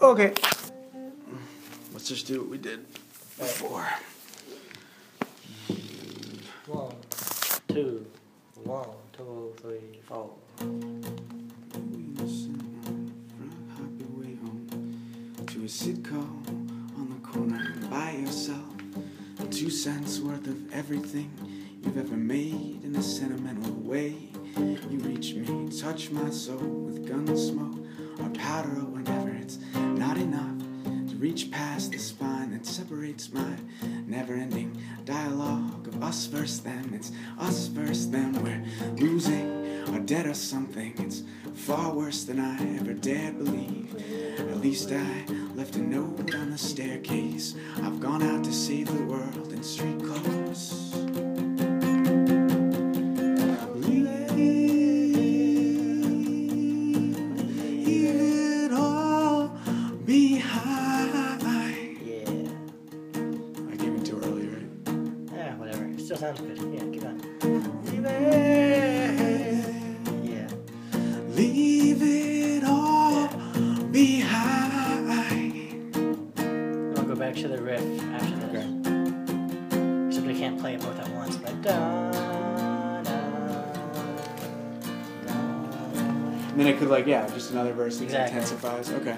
Okay. Let's just do what we did before. One, two, one, two, three, four. To a sitcom on the corner by yourself. Two cents worth of everything you've ever made in a sentimental way. You reach me, touch my soul with gun smoke reach past the spine that separates my never ending dialogue of us versus them. It's us versus them. We're losing or dead or something. It's far worse than I ever dared believe. At least I left a note on the staircase. I've gone out to save the world in street clothes. Whatever. It still sounds good. Yeah, keep going. Leave it, Yeah. leave it all behind. I'll go back to the riff after this. Okay. Except I can't play it both at once. But da, da, da. And then it could like yeah, just another verse that Exactly. intensifies. Okay.